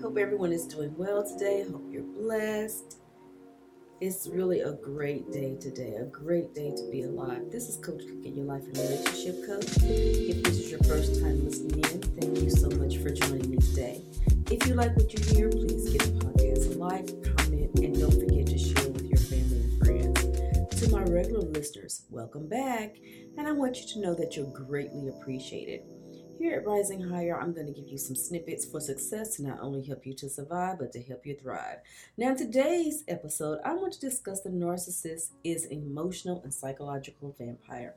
hope everyone is doing well today. Hope you're blessed. It's really a great day today, a great day to be alive. This is Coach Cookie, your life and relationship coach. If this is your first time listening in, thank you so much for joining me today. If you like what you hear, please give the podcast a like, comment, and don't forget to share with your family and friends. To my regular listeners, welcome back, and I want you to know that you're greatly appreciated. Here at Rising Higher, I'm going to give you some snippets for success to not only help you to survive, but to help you thrive. Now, in today's episode, I want to discuss the narcissist is an emotional and psychological vampire.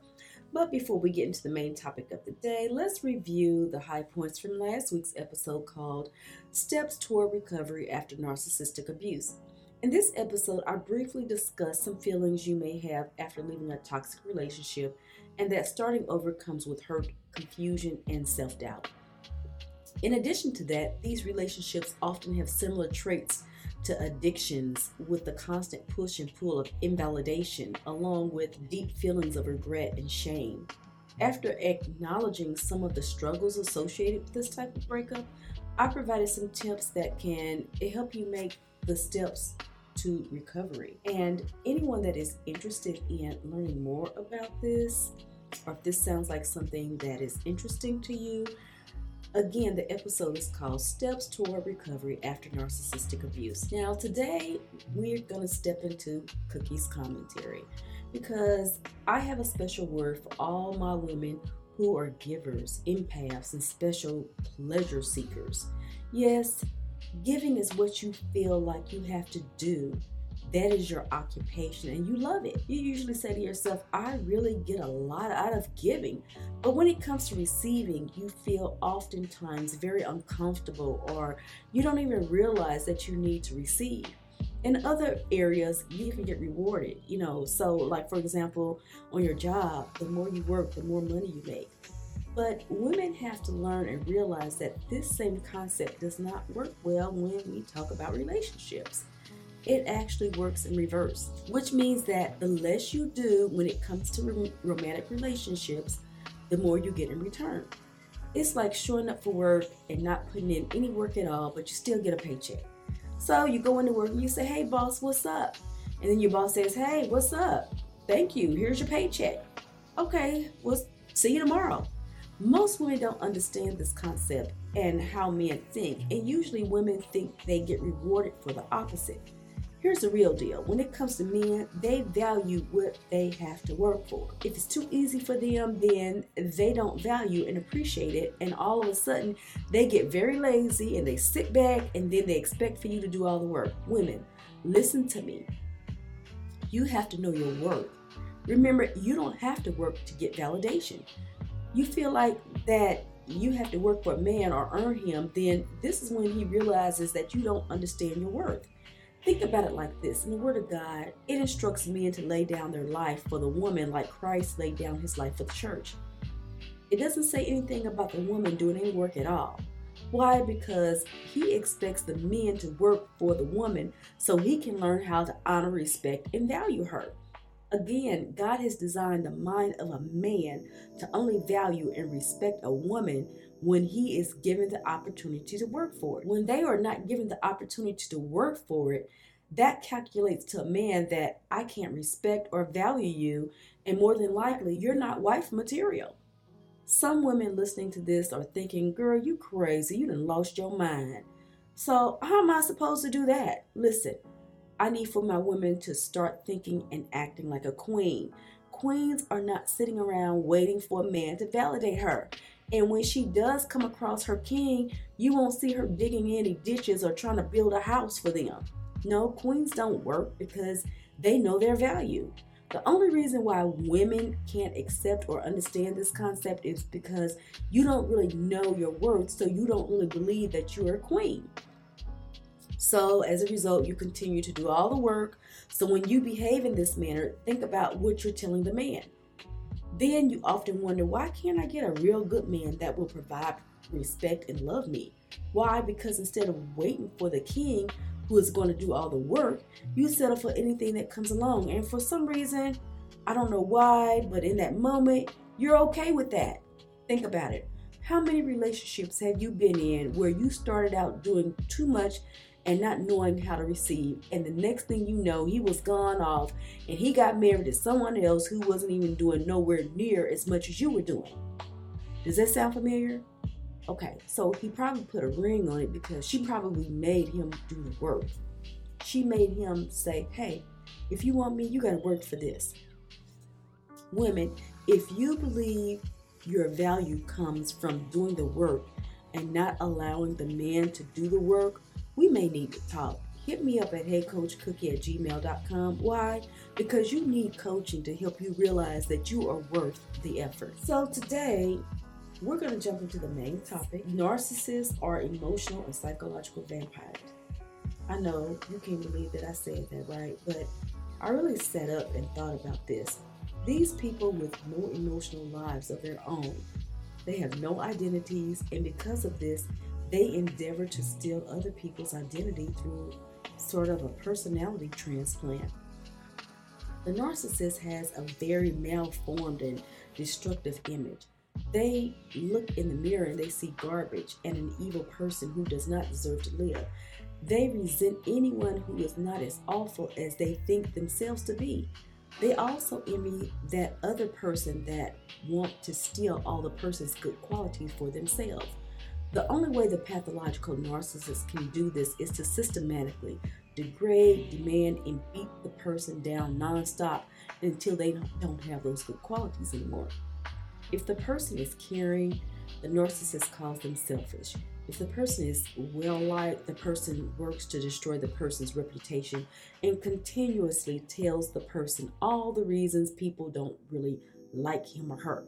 But before we get into the main topic of the day, let's review the high points from last week's episode called Steps Toward Recovery After Narcissistic Abuse. In this episode, I briefly discussed some feelings you may have after leaving a toxic relationship and that starting over comes with hurt, confusion, and self doubt. In addition to that, these relationships often have similar traits to addictions with the constant push and pull of invalidation, along with deep feelings of regret and shame. After acknowledging some of the struggles associated with this type of breakup, I provided some tips that can help you make the steps to recovery. And anyone that is interested in learning more about this, or if this sounds like something that is interesting to you, again, the episode is called Steps Toward Recovery After Narcissistic Abuse. Now, today we're going to step into Cookie's commentary because I have a special word for all my women who are givers, empaths, and special pleasure seekers. Yes, Giving is what you feel like you have to do. That is your occupation and you love it. You usually say to yourself, I really get a lot out of giving. But when it comes to receiving, you feel oftentimes very uncomfortable or you don't even realize that you need to receive. In other areas, you even get rewarded, you know. So, like for example, on your job, the more you work, the more money you make. But women have to learn and realize that this same concept does not work well when we talk about relationships. It actually works in reverse, which means that the less you do when it comes to romantic relationships, the more you get in return. It's like showing up for work and not putting in any work at all, but you still get a paycheck. So you go into work and you say, Hey, boss, what's up? And then your boss says, Hey, what's up? Thank you. Here's your paycheck. Okay, well, see you tomorrow. Most women don't understand this concept and how men think, and usually women think they get rewarded for the opposite. Here's the real deal when it comes to men, they value what they have to work for. If it's too easy for them, then they don't value and appreciate it, and all of a sudden they get very lazy and they sit back and then they expect for you to do all the work. Women, listen to me. You have to know your worth. Remember, you don't have to work to get validation you feel like that you have to work for a man or earn him, then this is when he realizes that you don't understand your worth. Think about it like this in the Word of God, it instructs men to lay down their life for the woman like Christ laid down his life for the church. It doesn't say anything about the woman doing any work at all. Why? Because he expects the men to work for the woman so he can learn how to honor, respect, and value her. Again, God has designed the mind of a man to only value and respect a woman when he is given the opportunity to work for it. When they are not given the opportunity to work for it, that calculates to a man that I can't respect or value you, and more than likely, you're not wife material. Some women listening to this are thinking, girl, you crazy, you done lost your mind. So, how am I supposed to do that? Listen, I need for my women to start thinking and acting like a queen. Queens are not sitting around waiting for a man to validate her. And when she does come across her king, you won't see her digging any ditches or trying to build a house for them. No, queens don't work because they know their value. The only reason why women can't accept or understand this concept is because you don't really know your worth, so you don't really believe that you're a queen. So, as a result, you continue to do all the work. So, when you behave in this manner, think about what you're telling the man. Then you often wonder, why can't I get a real good man that will provide respect and love me? Why? Because instead of waiting for the king who is going to do all the work, you settle for anything that comes along. And for some reason, I don't know why, but in that moment, you're okay with that. Think about it. How many relationships have you been in where you started out doing too much and not knowing how to receive. And the next thing you know, he was gone off and he got married to someone else who wasn't even doing nowhere near as much as you were doing. Does that sound familiar? Okay, so he probably put a ring on it because she probably made him do the work. She made him say, hey, if you want me, you got to work for this. Women, if you believe your value comes from doing the work and not allowing the man to do the work, we may need to talk. Hit me up at heycoachcookie at gmail.com. Why? Because you need coaching to help you realize that you are worth the effort. So today, we're going to jump into the main topic. Narcissists are emotional and psychological vampires. I know you can't believe that I said that, right? But I really sat up and thought about this. These people with no emotional lives of their own, they have no identities, and because of this, they endeavor to steal other people's identity through sort of a personality transplant. The narcissist has a very malformed and destructive image. They look in the mirror and they see garbage and an evil person who does not deserve to live. They resent anyone who is not as awful as they think themselves to be. They also envy that other person that want to steal all the person's good qualities for themselves. The only way the pathological narcissist can do this is to systematically degrade, demand, and beat the person down nonstop until they don't have those good qualities anymore. If the person is caring, the narcissist calls them selfish. If the person is well liked, the person works to destroy the person's reputation and continuously tells the person all the reasons people don't really like him or her.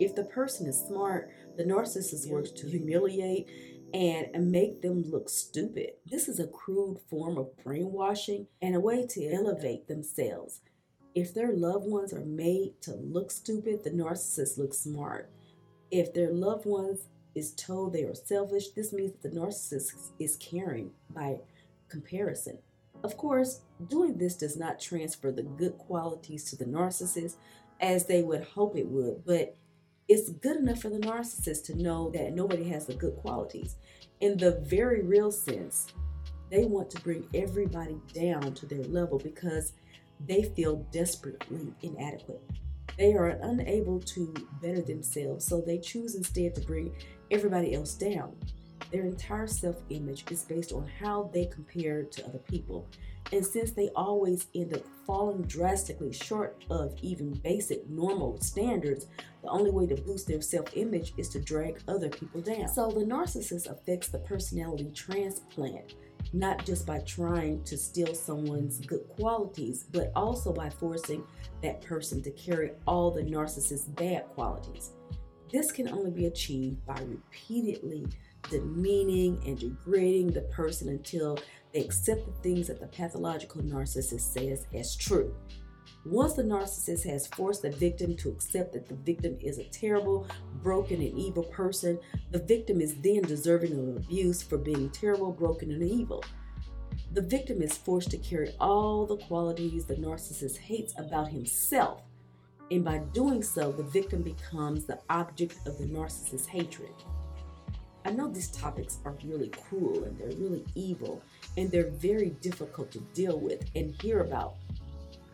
If the person is smart, the narcissist works to humiliate and make them look stupid. This is a crude form of brainwashing and a way to elevate themselves. If their loved ones are made to look stupid, the narcissist looks smart. If their loved ones is told they are selfish, this means that the narcissist is caring by comparison. Of course, doing this does not transfer the good qualities to the narcissist as they would hope it would, but it's good enough for the narcissist to know that nobody has the good qualities. In the very real sense, they want to bring everybody down to their level because they feel desperately inadequate. They are unable to better themselves, so they choose instead to bring everybody else down. Their entire self image is based on how they compare to other people. And since they always end up falling drastically short of even basic normal standards, the only way to boost their self image is to drag other people down. So the narcissist affects the personality transplant, not just by trying to steal someone's good qualities, but also by forcing that person to carry all the narcissist's bad qualities. This can only be achieved by repeatedly demeaning and degrading the person until they accept the things that the pathological narcissist says as true. Once the narcissist has forced the victim to accept that the victim is a terrible, broken, and evil person, the victim is then deserving of abuse for being terrible, broken, and evil. The victim is forced to carry all the qualities the narcissist hates about himself, and by doing so, the victim becomes the object of the narcissist's hatred. I know these topics are really cruel and they're really evil and they're very difficult to deal with and hear about.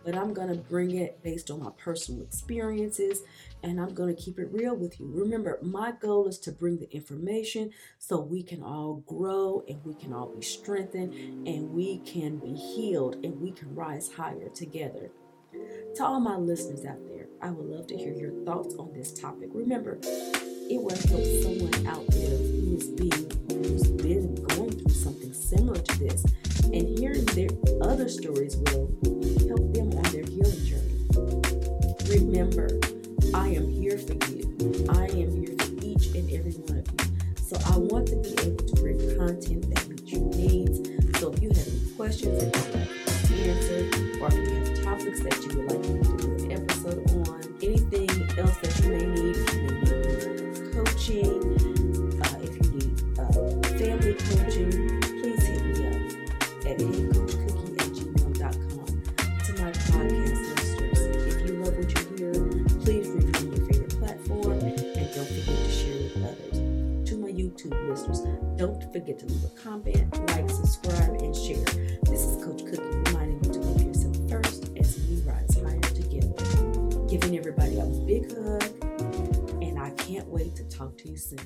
But I'm going to bring it based on my personal experiences and I'm going to keep it real with you. Remember, my goal is to bring the information so we can all grow and we can all be strengthened and we can be healed and we can rise higher together. To all my listeners out there, I would love to hear your thoughts on this topic. Remember, it will help someone out there who's being who's been going through something similar to this, and hearing their other stories will help them on their healing journey. Remember, I am here for you. I am here for each and every one of you. So I want to be able to bring content that meets your needs. So if you have any questions that you'd like to answer, or if you have topics that you would like me to forget to leave a comment, like, subscribe, and share. This is Coach Cookie reminding you to love yourself first as we rise higher together. Giving everybody a big hug, and I can't wait to talk to you soon.